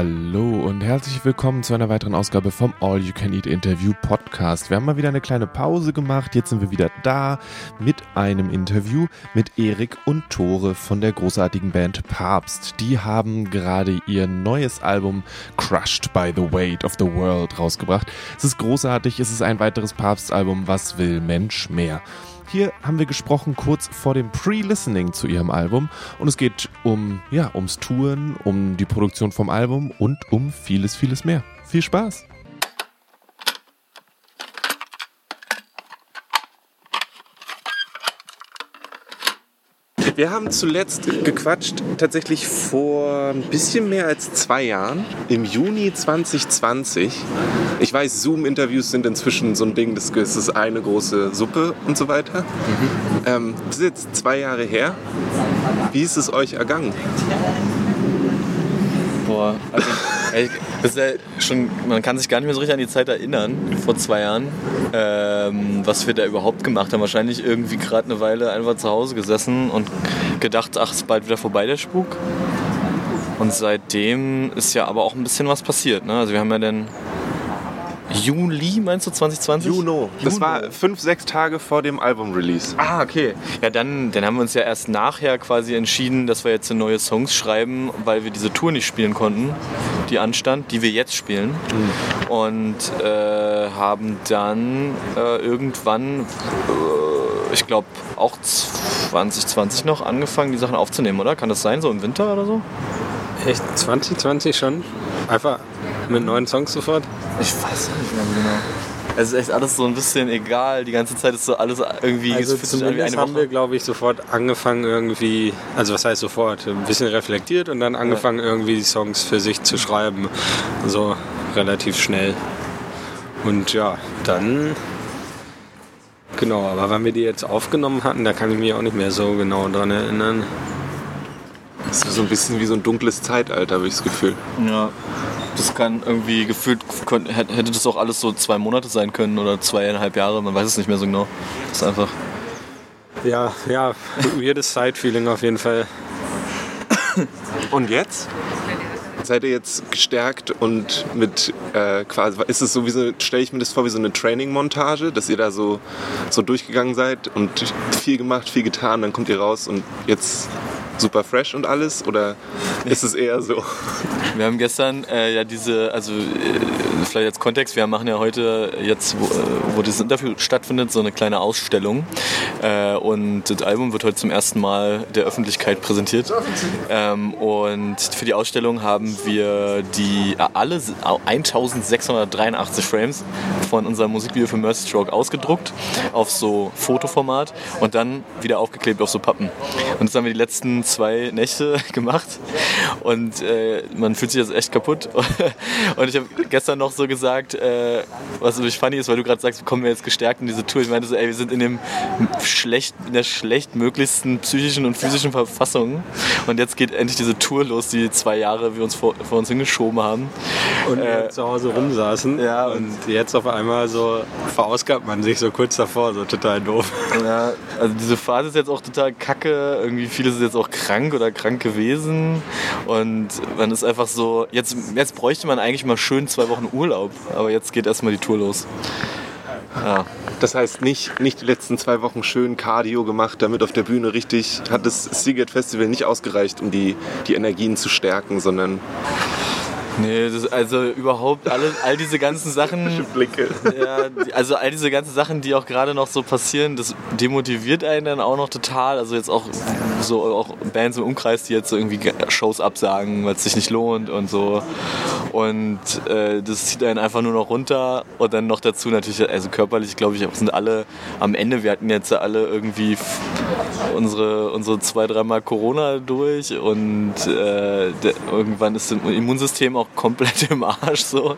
Hallo und herzlich willkommen zu einer weiteren Ausgabe vom All You Can Eat Interview Podcast. Wir haben mal wieder eine kleine Pause gemacht. Jetzt sind wir wieder da mit einem Interview mit Erik und Tore von der großartigen Band Papst. Die haben gerade ihr neues Album Crushed by the Weight of the World rausgebracht. Es ist großartig. Es ist ein weiteres Papst-Album. Was will Mensch mehr? Hier haben wir gesprochen kurz vor dem Pre-Listening zu ihrem Album und es geht um ja, ums Touren, um die Produktion vom Album und um vieles vieles mehr. Viel Spaß. Wir haben zuletzt gequatscht, tatsächlich vor ein bisschen mehr als zwei Jahren, im Juni 2020. Ich weiß, Zoom-Interviews sind inzwischen so ein Ding, das ist eine große Suppe und so weiter. Mhm. Ähm, das ist jetzt zwei Jahre her. Wie ist es euch ergangen? Boah, also ja schon, man kann sich gar nicht mehr so richtig an die Zeit erinnern, vor zwei Jahren, ähm, was wir da überhaupt gemacht haben. Wahrscheinlich irgendwie gerade eine Weile einfach zu Hause gesessen und gedacht, ach, ist bald wieder vorbei der Spuk. Und seitdem ist ja aber auch ein bisschen was passiert. Ne? Also wir haben ja dann Juli, meinst du, 2020? Juno. Das Juno. war fünf, sechs Tage vor dem Album-Release. Ah, okay. Ja, dann, dann haben wir uns ja erst nachher quasi entschieden, dass wir jetzt neue Songs schreiben, weil wir diese Tour nicht spielen konnten, die anstand, die wir jetzt spielen. Mhm. Und äh, haben dann äh, irgendwann, äh, ich glaube, auch 2020 noch angefangen, die Sachen aufzunehmen, oder? Kann das sein, so im Winter oder so? Echt? 2020 schon? Einfach mit neuen Songs sofort? Ich weiß nicht mehr genau. Es ist echt alles so ein bisschen egal. Die ganze Zeit ist so alles irgendwie. Also zumindest haben wir, glaube ich, sofort angefangen irgendwie, also was heißt sofort, ein bisschen reflektiert und dann angefangen ja. irgendwie die Songs für sich zu schreiben. So relativ schnell. Und ja, dann Genau, aber wann wir die jetzt aufgenommen hatten, da kann ich mich auch nicht mehr so genau dran erinnern. So ein bisschen wie so ein dunkles Zeitalter, habe ich das Gefühl. Ja, das kann irgendwie gefühlt, hätte das auch alles so zwei Monate sein können oder zweieinhalb Jahre, man weiß es nicht mehr so genau. Das ist einfach. Ja, ja, weirdes Side-Feeling auf jeden Fall. Und jetzt? Seid ihr jetzt gestärkt und mit äh, quasi, ist es so wie so, stelle ich mir das vor wie so eine Training-Montage, dass ihr da so, so durchgegangen seid und viel gemacht, viel getan, dann kommt ihr raus und jetzt super fresh und alles? Oder ist es eher so? Wir haben gestern äh, ja diese, also äh, vielleicht als Kontext, wir machen ja heute jetzt, wo, äh, wo das Interview stattfindet, so eine kleine Ausstellung. Äh, und das Album wird heute zum ersten Mal der Öffentlichkeit präsentiert. Ähm, und für die Ausstellung haben wir die äh, alle 1683 Frames von unserem Musikvideo für Mercy Stroke ausgedruckt auf so Fotoformat und dann wieder aufgeklebt auf so Pappen. Und das haben wir die letzten zwei Nächte gemacht und äh, man fühlt sich jetzt echt kaputt. und ich habe gestern noch so gesagt, äh, was natürlich funny ist, weil du gerade sagst, kommen wir jetzt gestärkt in diese Tour. Ich meinte so, ey, wir sind in, dem schlecht, in der schlechtmöglichsten psychischen und physischen Verfassung und jetzt geht endlich diese Tour los, die zwei Jahre wir uns vor, vor uns hingeschoben haben. Und äh, zu Hause rumsaßen ja, und jetzt auf einmal so verausgabt man sich so kurz davor, so total doof. Ja, also diese Phase ist jetzt auch total kacke, irgendwie viele sind jetzt auch krank oder krank gewesen und man ist einfach so, jetzt, jetzt bräuchte man eigentlich mal schön zwei Wochen Urlaub, aber jetzt geht erstmal die Tour los. Ja. Das heißt nicht, nicht die letzten zwei Wochen schön Cardio gemacht, damit auf der Bühne richtig, hat das Seagate Festival nicht ausgereicht, um die, die Energien zu stärken, sondern Nee, das, also überhaupt alle, all diese ganzen Sachen. Blicke. Ja, also all diese ganzen Sachen, die auch gerade noch so passieren, das demotiviert einen dann auch noch total. Also jetzt auch so auch Bands im Umkreis, die jetzt so irgendwie Shows absagen, weil es sich nicht lohnt und so. Und äh, das zieht einen einfach nur noch runter. Und dann noch dazu natürlich, also körperlich glaube ich, sind alle am Ende. Wir hatten jetzt alle irgendwie unsere, unsere zwei, dreimal Corona durch und äh, der, irgendwann ist das Immunsystem auch komplett im Arsch so.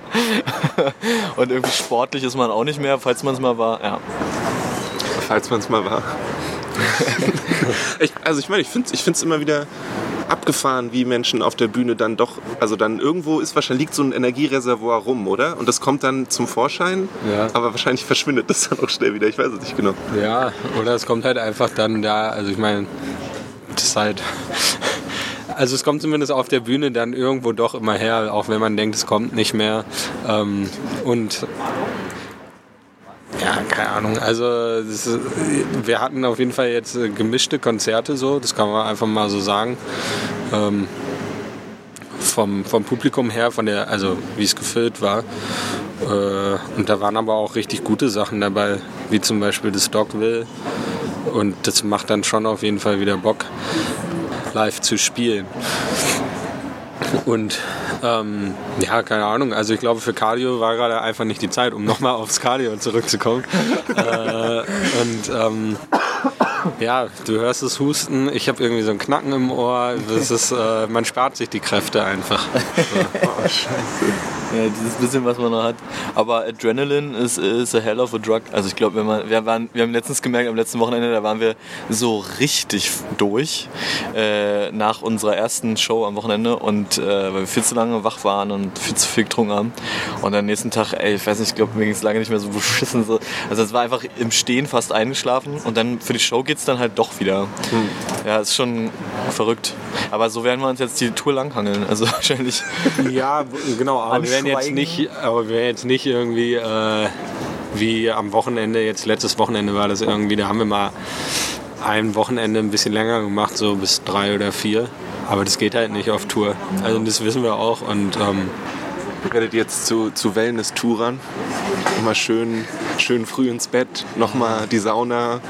Und irgendwie sportlich ist man auch nicht mehr, falls man es mal war. Ja. Falls man es mal war. ich, also ich meine, ich finde es ich immer wieder abgefahren, wie Menschen auf der Bühne dann doch, also dann irgendwo ist wahrscheinlich liegt so ein Energiereservoir rum, oder? Und das kommt dann zum Vorschein, ja. aber wahrscheinlich verschwindet das dann auch schnell wieder. Ich weiß es nicht genau. Ja, oder es kommt halt einfach dann da, also ich meine, das ist halt Also es kommt zumindest auf der Bühne dann irgendwo doch immer her, auch wenn man denkt, es kommt nicht mehr. Ähm, und keine Ahnung. Also ist, wir hatten auf jeden Fall jetzt äh, gemischte Konzerte so, das kann man einfach mal so sagen. Ähm, vom, vom Publikum her, von der, also wie es gefüllt war. Äh, und da waren aber auch richtig gute Sachen dabei, wie zum Beispiel das Dogville. Und das macht dann schon auf jeden Fall wieder Bock, live zu spielen. Und ähm, ja, keine Ahnung. Also ich glaube, für Cardio war gerade einfach nicht die Zeit, um nochmal aufs Cardio zurückzukommen. äh, und ähm, ja, du hörst es husten. Ich habe irgendwie so ein Knacken im Ohr. Das ist, äh, man spart sich die Kräfte einfach. So. Oh, scheiße. Ja, dieses bisschen, was man noch hat. Aber Adrenaline ist, ist a hell of a drug. Also ich glaube, wenn man, wir, waren, wir haben letztens gemerkt, am letzten Wochenende, da waren wir so richtig durch äh, nach unserer ersten Show am Wochenende und äh, weil wir viel zu lange wach waren und viel zu viel getrunken haben. Und am nächsten Tag, ey, ich weiß nicht, ich glaube, mir ging es lange nicht mehr so beschissen. So. Also es war einfach im Stehen fast eingeschlafen und dann für die Show geht es dann halt doch wieder. Hm. Ja, ist schon verrückt. Aber so werden wir uns jetzt die Tour langhangeln. Also wahrscheinlich. Ja, genau. Aber wir werden jetzt nicht, aber wir werden jetzt nicht irgendwie äh, wie am Wochenende, jetzt letztes Wochenende war das irgendwie, da haben wir mal ein Wochenende ein bisschen länger gemacht, so bis drei oder vier. Aber das geht halt nicht auf Tour. Also das wissen wir auch und ähm, Ihr werdet jetzt zu, zu Wellness-Tourern. Immer schön, schön früh ins Bett, nochmal die Sauna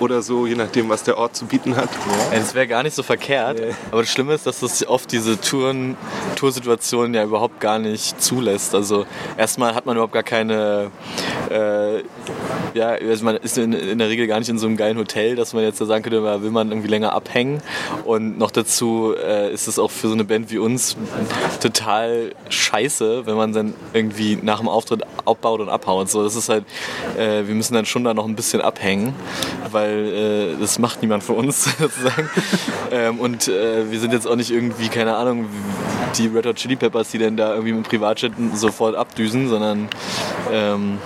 oder so, je nachdem, was der Ort zu bieten hat. Ja. Das wäre gar nicht so verkehrt. Nee. Aber das Schlimme ist, dass das oft diese Touren, Toursituationen ja überhaupt gar nicht zulässt. Also erstmal hat man überhaupt gar keine, äh, ja, also man ist in, in, der Regel gar nicht in so einem geilen Hotel, dass man jetzt da sagen könnte, will man irgendwie länger abhängen. Und noch dazu äh, ist es auch für so eine Band wie uns total scheiße, wenn man dann irgendwie nach dem Auftritt abbaut und abhaut. So, das ist halt, äh, wir müssen dann schon da noch ein bisschen abhängen, weil äh, das macht niemand für uns sozusagen. ähm, und äh, wir sind jetzt auch nicht irgendwie, keine Ahnung, die Red Hot Chili Peppers, die dann da irgendwie mit Privatjet sofort abdüsen, sondern ähm,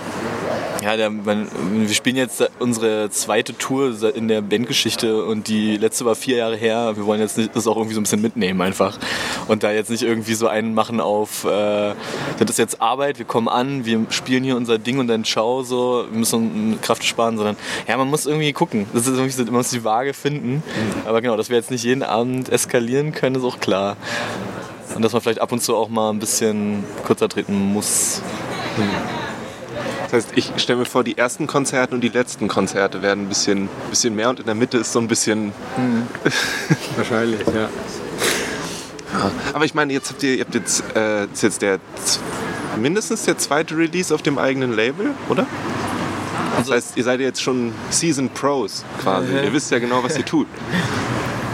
ja, der, man, wir spielen jetzt unsere zweite Tour in der Bandgeschichte und die letzte war vier Jahre her. Wir wollen jetzt das auch irgendwie so ein bisschen mitnehmen einfach. Und da jetzt nicht irgendwie so einen machen auf, äh, das ist jetzt Arbeit, wir kommen an, wir spielen hier unser Ding und dann schau so, wir müssen Kraft sparen, sondern ja, man muss irgendwie gucken. Das ist irgendwie so, man muss die Waage finden. Aber genau, dass wir jetzt nicht jeden Abend eskalieren können, ist auch klar. Und dass man vielleicht ab und zu auch mal ein bisschen kürzer treten muss. Hm. Das heißt, ich stelle mir vor, die ersten Konzerte und die letzten Konzerte werden ein bisschen, bisschen mehr und in der Mitte ist so ein bisschen. Mhm. Wahrscheinlich, ja. Aber ich meine, jetzt habt ihr, ihr habt jetzt, äh, ist jetzt der mindestens der zweite Release auf dem eigenen Label, oder? Das heißt, ihr seid jetzt schon Season Pros quasi. Ihr wisst ja genau, was ihr tut.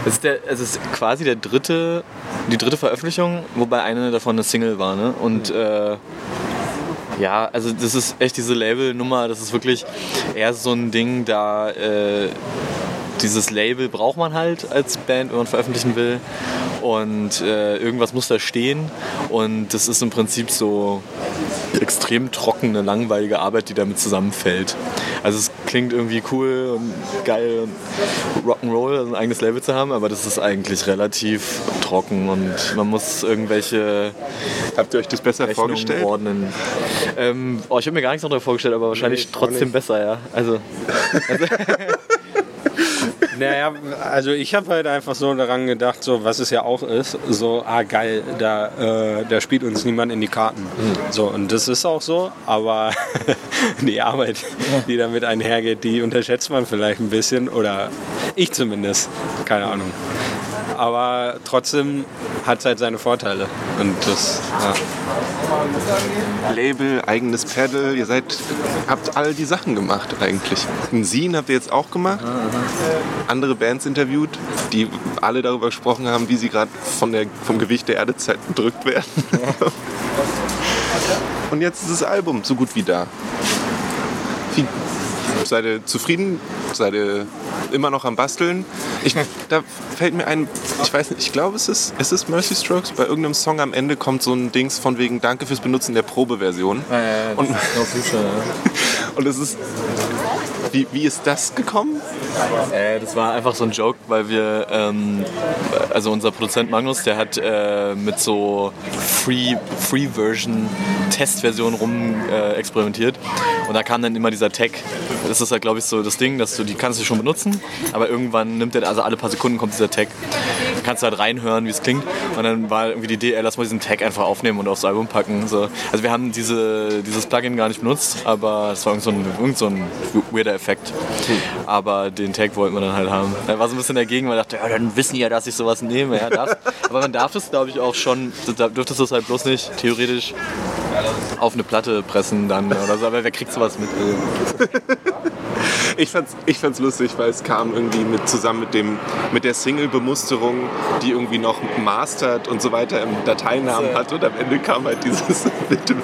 Es ist, der, es ist quasi der dritte, die dritte Veröffentlichung, wobei eine davon eine Single war. Ne? Und äh, ja, also das ist echt diese Label-Nummer, das ist wirklich eher so ein Ding, da äh, dieses Label braucht man halt als Band, wenn man veröffentlichen will. Und äh, irgendwas muss da stehen. Und das ist im Prinzip so extrem trockene, langweilige Arbeit, die damit zusammenfällt. Also es klingt irgendwie cool und geil und Rock'n'Roll, also ein eigenes Label zu haben, aber das ist eigentlich relativ trocken und man muss irgendwelche. Habt ihr euch das besser Rechnungen vorgestellt? Ordnen. Ähm, oh, ich habe mir gar nichts darüber vorgestellt, aber wahrscheinlich nee, trotzdem besser, ja. Also, also Naja, also ich habe halt einfach so daran gedacht, so was es ja auch ist, so, ah geil, da, äh, da spielt uns niemand in die Karten. Mhm. So, und das ist auch so, aber die Arbeit, die damit einhergeht, die unterschätzt man vielleicht ein bisschen oder ich zumindest, keine Ahnung. Aber trotzdem hat es halt seine Vorteile. Und das, ja. Label, eigenes Pedal, ihr seid, habt all die Sachen gemacht eigentlich. Ein Scene habt ihr jetzt auch gemacht, andere Bands interviewt, die alle darüber gesprochen haben, wie sie gerade vom Gewicht der Erdezeit bedrückt werden. Und jetzt ist das Album so gut wie da. Wie, seid ihr zufrieden? Seid ihr immer noch am Basteln? Ich, da fällt mir ein, ich weiß nicht, ich glaube, es ist, es ist Mercy Strokes. Bei irgendeinem Song am Ende kommt so ein Dings von wegen Danke fürs Benutzen der Probeversion. Ja, ja, ja, und, future, ja. und es ist, wie, wie ist das gekommen? Äh, das war einfach so ein Joke, weil wir, ähm, also unser Produzent Magnus, der hat äh, mit so Free, Free Version Testversionen rum äh, experimentiert und da kam dann immer dieser Tag. Das ist halt, glaube ich, so das Ding, dass du die kannst du schon benutzen, aber irgendwann nimmt der, also alle paar Sekunden kommt dieser Tag. Da kannst du halt reinhören, wie es klingt und dann war irgendwie die Idee, ey, lass mal diesen Tag einfach aufnehmen und aufs Album packen. So. Also wir haben diese, dieses Plugin gar nicht benutzt, aber es war irgend so ein, irgend so weirder Effekt. Aber den Tag wollten wir dann halt haben. Er war so ein bisschen dagegen, weil er dachte, ja, dann wissen die ja, dass ich sowas nehme. Ja. Aber man darf es, glaube ich, auch schon, da dürftest du es halt bloß nicht theoretisch auf eine Platte pressen dann oder so. Aber wer kriegt sowas mit? Ich fand's, ich fand's lustig, weil es kam irgendwie mit zusammen mit dem mit der Single-Bemusterung, die irgendwie noch mastered und so weiter im Dateinamen hat und am Ende kam halt dieses bitte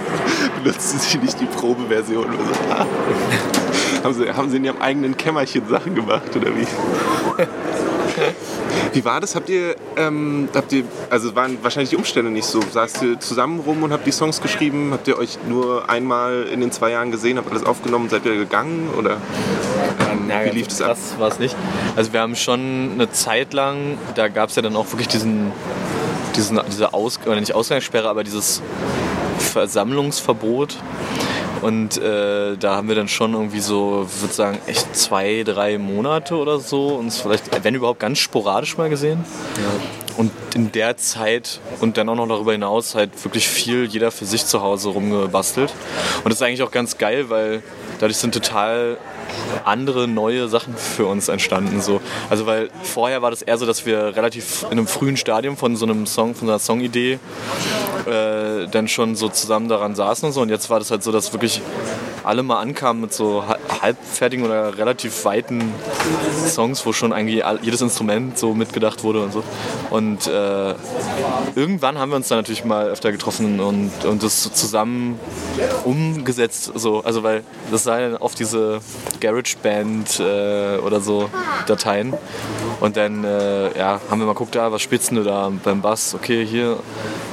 benutzen Sie nicht die Probeversion oder so. Haben, Sie, haben Sie in Ihrem eigenen Kämmerchen Sachen gemacht oder wie? Wie war das? Habt ihr, ähm, habt ihr, also waren wahrscheinlich die Umstände nicht so. Saßt ihr zusammen rum und habt die Songs geschrieben? Habt ihr euch nur einmal in den zwei Jahren gesehen, habt alles aufgenommen seid wieder gegangen? Oder ähm, Ja, wie lief das ab? Das war es nicht. Also wir haben schon eine Zeit lang, da gab es ja dann auch wirklich diesen, diesen diese Aus oder nicht Ausgangssperre, aber dieses Versammlungsverbot. Und äh, da haben wir dann schon irgendwie so, ich würde sagen, echt zwei, drei Monate oder so uns vielleicht, wenn überhaupt, ganz sporadisch mal gesehen. Und in der Zeit und dann auch noch darüber hinaus halt wirklich viel jeder für sich zu Hause rumgebastelt. Und das ist eigentlich auch ganz geil, weil dadurch sind total andere neue Sachen für uns entstanden. So. Also weil vorher war das eher so, dass wir relativ in einem frühen Stadium von so einem Song, von so einer Songidee äh, dann schon so zusammen daran saßen und so. Und jetzt war das halt so, dass wirklich alle mal ankamen mit so halbfertigen oder relativ weiten Songs, wo schon eigentlich jedes Instrument so mitgedacht wurde und so. Und äh, irgendwann haben wir uns dann natürlich mal öfter getroffen und, und das so zusammen umgesetzt. So. Also weil das sei dann oft diese GarageBand äh, oder so Dateien. Und dann äh, ja, haben wir mal geguckt, ah, was spielst du da beim Bass? Okay, hier,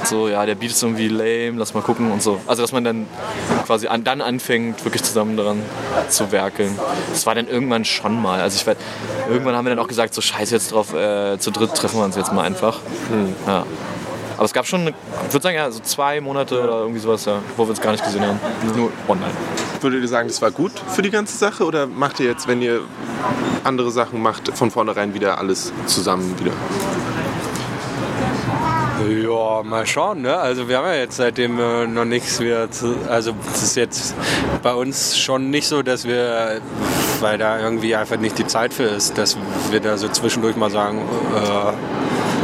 so, ja, der Beat ist irgendwie lame, lass mal gucken und so. Also, dass man dann quasi an, dann anfängt, wirklich zusammen daran zu werkeln. Das war dann irgendwann schon mal. Also, ich weiß, irgendwann haben wir dann auch gesagt, so scheiße jetzt drauf, äh, zu dritt treffen wir uns jetzt mal einfach. Ja. Aber es gab schon, eine, ich würde sagen, ja, so zwei Monate oder irgendwie sowas, ja, wo wir uns gar nicht gesehen haben. Nur online. Würdet ihr sagen, das war gut für die ganze Sache oder macht ihr jetzt, wenn ihr andere Sachen macht, von vornherein wieder alles zusammen wieder? Ja, mal schauen. Ne? Also wir haben ja jetzt seitdem äh, noch nichts wieder zu, also es ist jetzt bei uns schon nicht so, dass wir, weil da irgendwie einfach nicht die Zeit für ist, dass wir da so zwischendurch mal sagen, äh,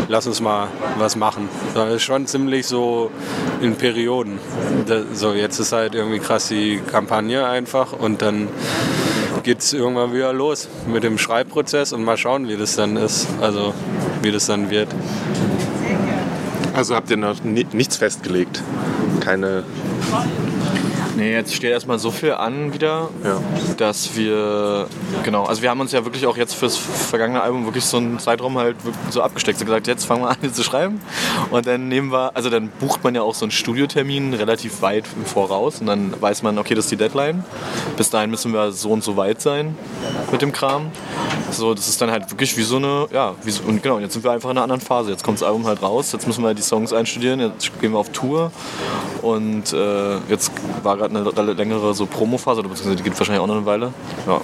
lass uns mal was machen. Es ist schon ziemlich so in Perioden. Da, so jetzt ist halt irgendwie krass die Kampagne einfach und dann geht es irgendwann wieder los mit dem Schreibprozess und mal schauen, wie das dann ist. Also wie das dann wird. Also habt ihr noch ni nichts festgelegt? Keine. Nee, jetzt steht erstmal so viel an wieder, Ja. dass wir, genau, also wir haben uns ja wirklich auch jetzt fürs vergangene Album wirklich so einen Zeitraum halt so abgesteckt. So gesagt, jetzt fangen wir an hier zu schreiben und dann nehmen wir, also dann bucht man ja auch so einen Studiotermin relativ weit im Voraus und dann weiß man, okay, das ist die Deadline. Bis dahin müssen wir so und so weit sein mit dem Kram. So, das ist dann halt wirklich wie so eine, ja, wie so, und genau, jetzt sind wir einfach in einer anderen Phase. Jetzt kommt das Album halt raus, jetzt müssen wir die Songs einstudieren, jetzt gehen wir auf Tour und äh, jetzt war gerade eine rel- längere so Promophase, oder beziehungsweise die geht wahrscheinlich auch noch eine Weile. Ja.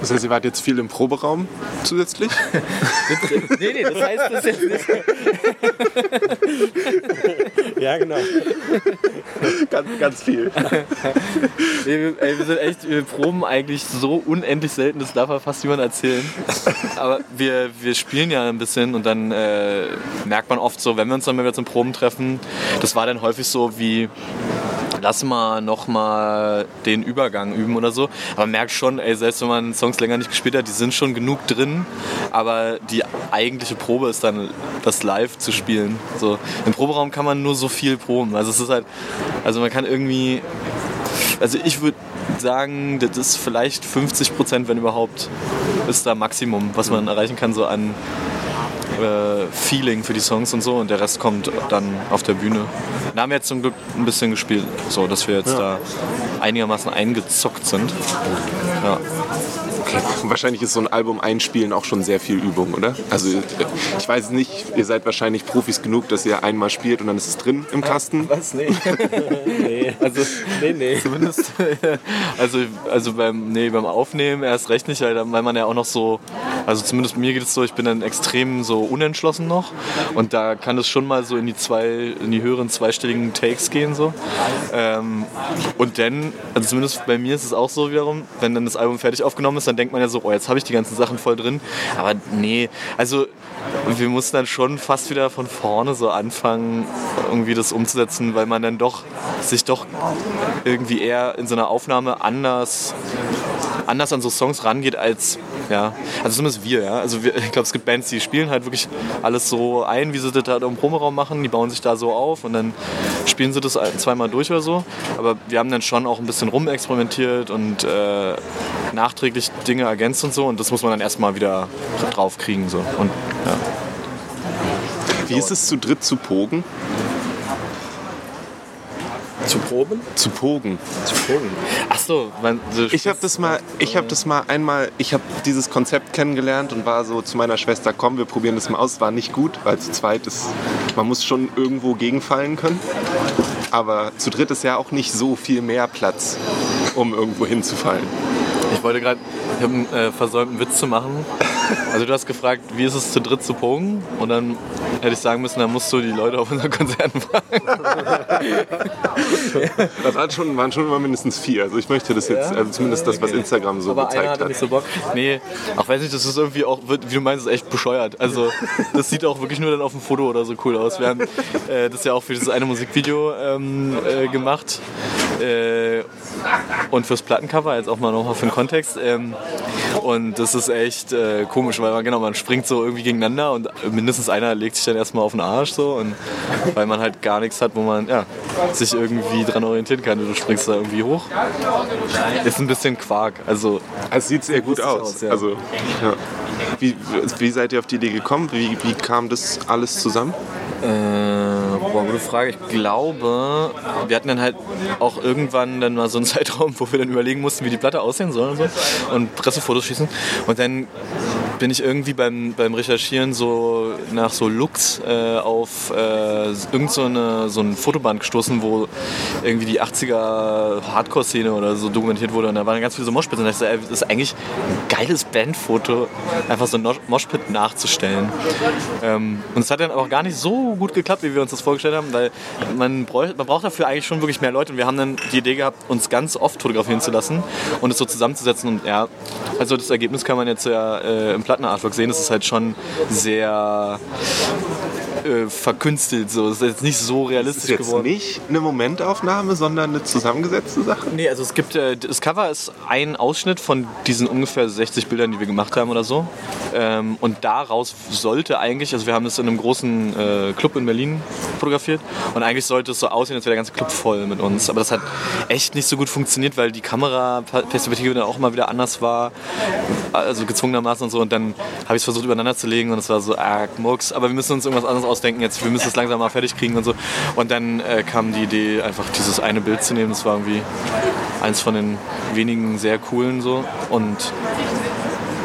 Das heißt, ihr wart jetzt viel im Proberaum zusätzlich? nee, nee, das heißt das jetzt nicht. Ja, genau. ganz, ganz viel. Nee, wir, ey, wir sind echt, wir proben eigentlich so unendlich selten, das darf ja fast niemand erzählen. Aber wir, wir spielen ja ein bisschen und dann äh, merkt man oft so, wenn wir uns dann mal wieder zum Proben treffen, das war dann häufig so wie, lass mal noch mal den Übergang üben oder so. Aber man merkt schon, ey, selbst wenn man Songs länger nicht gespielt hat, die sind schon genug drin, aber die eigentliche Probe ist dann das Live zu spielen. So, Im Proberaum kann man nur so viel proben. Also es ist halt, also man kann irgendwie, also ich würde sagen, das ist vielleicht 50 Prozent, wenn überhaupt, ist da Maximum, was man erreichen kann so an äh, Feeling für die Songs und so und der Rest kommt dann auf der Bühne. Da haben wir jetzt zum Glück ein bisschen gespielt, so dass wir jetzt da einigermaßen eingezockt sind. Ja. Okay. Wahrscheinlich ist so ein Album einspielen auch schon sehr viel Übung, oder? Also ich weiß nicht, ihr seid wahrscheinlich Profis genug, dass ihr einmal spielt und dann ist es drin im Kasten. Was? Nee. nee. Also, nee, nee. Zumindest, also, also beim, nee, beim Aufnehmen erst recht nicht, weil, weil man ja auch noch so, also zumindest mir geht es so, ich bin dann extrem so unentschlossen noch und da kann es schon mal so in die zwei, in die höheren zweistelligen Takes gehen so. Ähm, und dann, also zumindest bei mir ist es auch so wiederum, wenn dann das Album fertig aufgenommen ist, dann denkt man ja so, oh, jetzt habe ich die ganzen Sachen voll drin. Aber nee, also wir mussten dann schon fast wieder von vorne so anfangen, irgendwie das umzusetzen, weil man dann doch sich doch irgendwie eher in so einer Aufnahme anders anders an so Songs rangeht als, ja, also zumindest wir, ja. Also wir, ich glaube, es gibt Bands, die spielen halt wirklich alles so ein, wie sie das da im Promeraum machen, die bauen sich da so auf und dann spielen sie das zweimal durch oder so. Aber wir haben dann schon auch ein bisschen rumexperimentiert und äh, nachträglich Dinge ergänzt und so und das muss man dann erstmal wieder draufkriegen. So. Und, ja. Wie ist es zu dritt zu pogen? Zu proben? Zu pogen. Zu pogen. Ach so, man, so Ich habe das mal, ich habe das mal einmal, ich habe dieses Konzept kennengelernt und war so zu meiner Schwester, komm, wir probieren das mal aus. War nicht gut, weil zu zweit ist, man muss schon irgendwo gegenfallen können. Aber zu dritt ist ja auch nicht so viel mehr Platz, um irgendwo hinzufallen. Ich wollte gerade, ich habe äh, versäumt, einen Witz zu machen. Also du hast gefragt, wie ist es zu dritt zu pogen? Und dann hätte ich sagen müssen, dann musst du die Leute auf unseren Konzerten fragen. Das hat schon, waren schon immer mindestens vier. Also ich möchte das jetzt, also zumindest das, was Instagram so Aber gezeigt hat. nicht so Bock. Nee, auch weiß nicht, das ist irgendwie auch, wie du meinst, ist echt bescheuert. Also das sieht auch wirklich nur dann auf dem Foto oder so cool aus. Wir haben äh, das ja auch für dieses eine Musikvideo ähm, äh, gemacht. Äh, und fürs Plattencover, jetzt auch mal nochmal für den Kontext. Ähm, und das ist echt äh, komisch, weil man, genau, man springt so irgendwie gegeneinander und mindestens einer legt sich dann erstmal auf den Arsch so und weil man halt gar nichts hat, wo man ja, sich irgendwie dran orientieren kann. Du springst da irgendwie hoch. Ist ein bisschen Quark. Also Es sieht sehr gut aus. aus, ja. Also, ja. Wie, wie seid ihr auf die Idee gekommen? Wie, wie kam das alles zusammen? Äh, boah, gute Frage. Ich glaube, wir hatten dann halt auch irgendwann dann mal so einen Zeitraum, wo wir dann überlegen mussten, wie die Platte aussehen soll und so und Pressefotos schießen. Und dann bin ich irgendwie beim, beim Recherchieren so nach so Looks äh, auf äh, irgend so, eine, so ein Fotoband gestoßen, wo irgendwie die 80er Hardcore-Szene oder so dokumentiert wurde. Und da waren ganz viele so Moshpits. Und dachte ich, ey, das ist eigentlich ein geiles Bandfoto, einfach so ein Moshpit nachzustellen. Ähm, und es hat dann auch gar nicht so gut geklappt, wie wir uns das vorgestellt haben, weil man, bräuch, man braucht dafür eigentlich schon wirklich mehr Leute. Und wir haben dann die Idee gehabt, uns ganz oft fotografieren zu lassen und es so zusammenzusetzen. Und ja, also das Ergebnis kann man jetzt ja äh, im Plattenartwork sehen, das ist halt schon sehr äh, verkünstelt, so. das ist jetzt nicht so Das realistisch ist jetzt geworden. nicht eine Momentaufnahme, sondern eine zusammengesetzte Sache. Nee, also es gibt, äh, das Cover ist ein Ausschnitt von diesen ungefähr 60 Bildern, die wir gemacht haben oder so. Ähm, und daraus sollte eigentlich, also wir haben das in einem großen äh, Club in Berlin fotografiert und eigentlich sollte es so aussehen, als wäre der ganze Club voll mit uns. Aber das hat echt nicht so gut funktioniert, weil die Kameraperspektive dann auch immer wieder anders war, also gezwungenermaßen und so. Und dann habe ich es versucht übereinander zu legen und es war so, ah, Murks, aber wir müssen uns irgendwas anderes ausdenken jetzt, wir müssen es langsam mal fertig kriegen und so. Und dann äh, kam die Idee, einfach dieses eine Bild zu nehmen. Das war irgendwie eins von den wenigen sehr coolen so. Und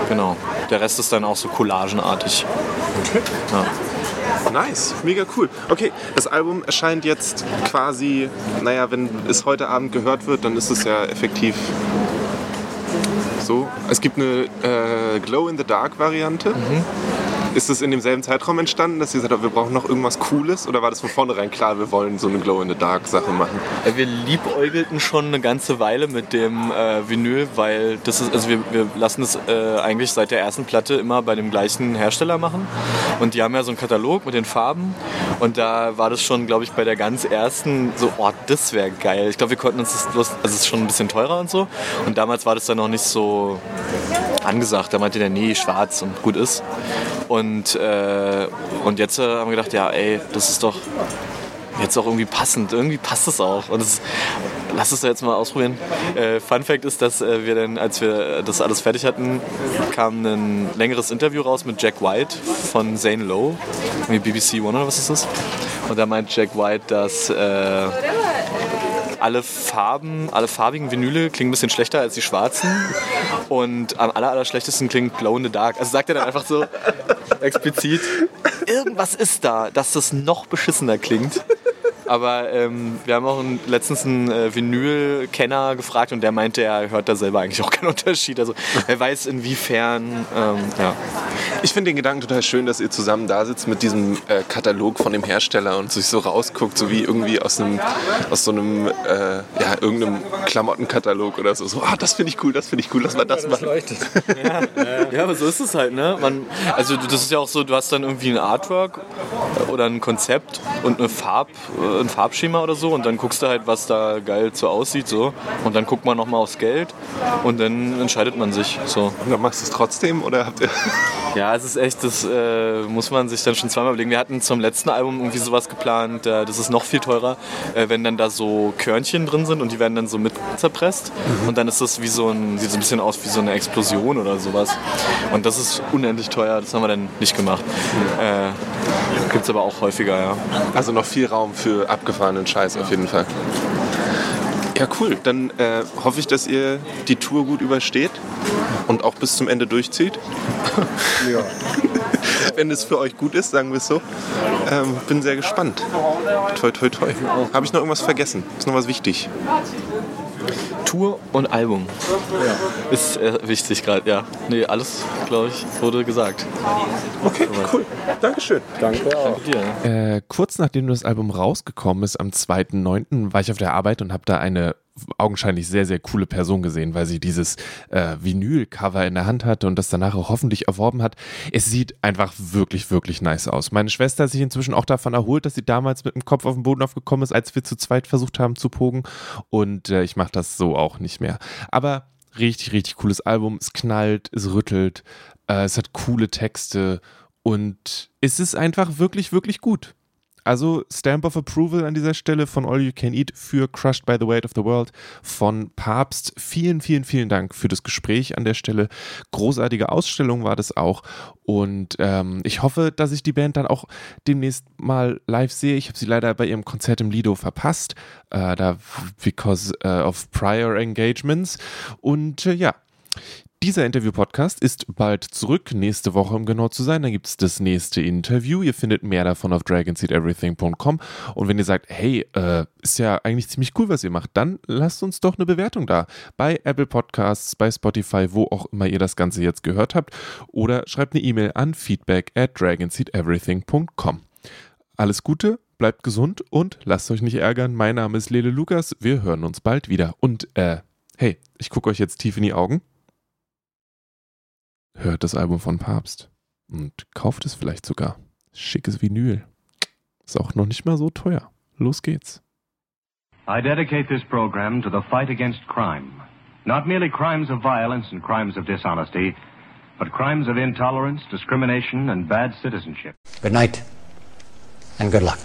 genau, der Rest ist dann auch so collagenartig. Ja. Nice, mega cool. Okay, das Album erscheint jetzt quasi, naja, wenn es heute Abend gehört wird, dann ist es ja effektiv so. Es gibt eine äh, Glow-in-the-Dark-Variante. Ist es in demselben Zeitraum entstanden, dass ihr gesagt habt, wir brauchen noch irgendwas Cooles? Oder war das von vornherein klar, wir wollen so eine Glow-in-the-Dark-Sache machen? Äh, Wir liebäugelten schon eine ganze Weile mit dem äh, Vinyl, weil das ist, also wir, wir lassen es äh, eigentlich seit der ersten Platte immer bei dem gleichen Hersteller machen. Und die haben ja so einen Katalog mit den Farben. Und da war das schon, glaube ich, bei der ganz ersten so, oh, das wäre geil. Ich glaube, wir konnten uns das, bloß- also es ist schon ein bisschen teurer und so. Und damals war das dann noch nicht so angesagt. Da meinte der, nee, schwarz und gut ist. Und, äh, und jetzt äh, haben wir gedacht, ja, ey, das ist doch jetzt auch irgendwie passend. Irgendwie passt es auch. Und das, lass es doch jetzt mal ausprobieren. Äh, Fun Fact ist, dass äh, wir dann, als wir das alles fertig hatten, kam ein längeres Interview raus mit Jack White von Zane Lowe, BBC One oder was ist das? Und da meint Jack White, dass äh, alle Farben, alle farbigen Vinyle klingen ein bisschen schlechter als die schwarzen. Und am aller, aller schlechtesten klingt Glow in the Dark. Also sagt er dann einfach so explizit, irgendwas ist da, dass das noch beschissener klingt. Aber ähm, wir haben auch einen, letztens einen äh, Vinyl-Kenner gefragt und der meinte, er hört da selber eigentlich auch keinen Unterschied. Also er weiß inwiefern, ähm, ja. Ich finde den Gedanken total schön, dass ihr zusammen da sitzt mit diesem äh, Katalog von dem Hersteller und sich so rausguckt, so wie irgendwie aus einem, aus so einem, äh, ja, irgendeinem Klamottenkatalog oder so. So, ah, das finde ich cool, das finde ich cool, lass mal das machen. Ja, ja, aber so ist es halt, ne? Man, also das ist ja auch so, du hast dann irgendwie ein Artwork oder ein Konzept und eine Farb, äh, ein Farbschema oder so und dann guckst du halt, was da geil so aussieht so und dann guckt man nochmal aufs Geld und dann entscheidet man sich so. Und dann machst du es trotzdem oder habt ihr... Ja, es ist echt, das äh, muss man sich dann schon zweimal überlegen. Wir hatten zum letzten Album irgendwie sowas geplant, äh, das ist noch viel teurer, äh, wenn dann da so Körnchen drin sind und die werden dann so mit zerpresst mhm. und dann ist das wie so ein, sieht so ein bisschen aus wie so eine Explosion oder sowas. Und das ist unendlich teuer, das haben wir dann nicht gemacht. Äh, Gibt es aber auch häufiger, ja. Also noch viel Raum für abgefahrenen Scheiß auf jeden Fall. Ja, cool. Dann äh, hoffe ich, dass ihr die Tour gut übersteht und auch bis zum Ende durchzieht. Ja. Wenn es für euch gut ist, sagen wir es so. Ähm, bin sehr gespannt. Toi, toi, toi. Habe ich noch irgendwas vergessen? Ist noch was wichtig? Tour und Album. Ja. Ist äh, wichtig gerade, ja. Nee, alles, glaube ich, wurde gesagt. Okay, cool. Dankeschön. Danke auch. Danke dir. Äh, kurz nachdem das Album rausgekommen ist, am 2.9., war ich auf der Arbeit und habe da eine augenscheinlich sehr, sehr coole Person gesehen, weil sie dieses äh, Vinyl-Cover in der Hand hatte und das danach auch hoffentlich erworben hat. Es sieht einfach wirklich, wirklich nice aus. Meine Schwester hat sich inzwischen auch davon erholt, dass sie damals mit dem Kopf auf den Boden aufgekommen ist, als wir zu zweit versucht haben zu pogen. Und äh, ich mache das so auch nicht mehr. Aber richtig, richtig cooles Album. Es knallt, es rüttelt, äh, es hat coole Texte und es ist einfach wirklich, wirklich gut. Also Stamp of Approval an dieser Stelle von All You Can Eat für Crushed by the Weight of the World von Papst. Vielen, vielen, vielen Dank für das Gespräch an der Stelle. Großartige Ausstellung war das auch. Und ähm, ich hoffe, dass ich die Band dann auch demnächst mal live sehe. Ich habe sie leider bei ihrem Konzert im Lido verpasst, äh, da because uh, of prior engagements. Und äh, ja, dieser Interview-Podcast ist bald zurück, nächste Woche um genau zu sein. Dann gibt es das nächste Interview. Ihr findet mehr davon auf dragonseedeverything.com. Und wenn ihr sagt, hey, äh, ist ja eigentlich ziemlich cool, was ihr macht, dann lasst uns doch eine Bewertung da. Bei Apple Podcasts, bei Spotify, wo auch immer ihr das Ganze jetzt gehört habt. Oder schreibt eine E-Mail an feedback at dragonseedeverything.com. Alles Gute, bleibt gesund und lasst euch nicht ärgern. Mein Name ist Lele Lukas. Wir hören uns bald wieder. Und, äh, hey, ich gucke euch jetzt tief in die Augen hört das Album von Papst und kauft es vielleicht sogar. Schickes Vinyl. Ist auch noch nicht mal so teuer. Los geht's. I dedicate this program to the fight against crime. Not merely crimes of violence and crimes of dishonesty, but crimes of intolerance, discrimination and bad citizenship. Good night and good luck.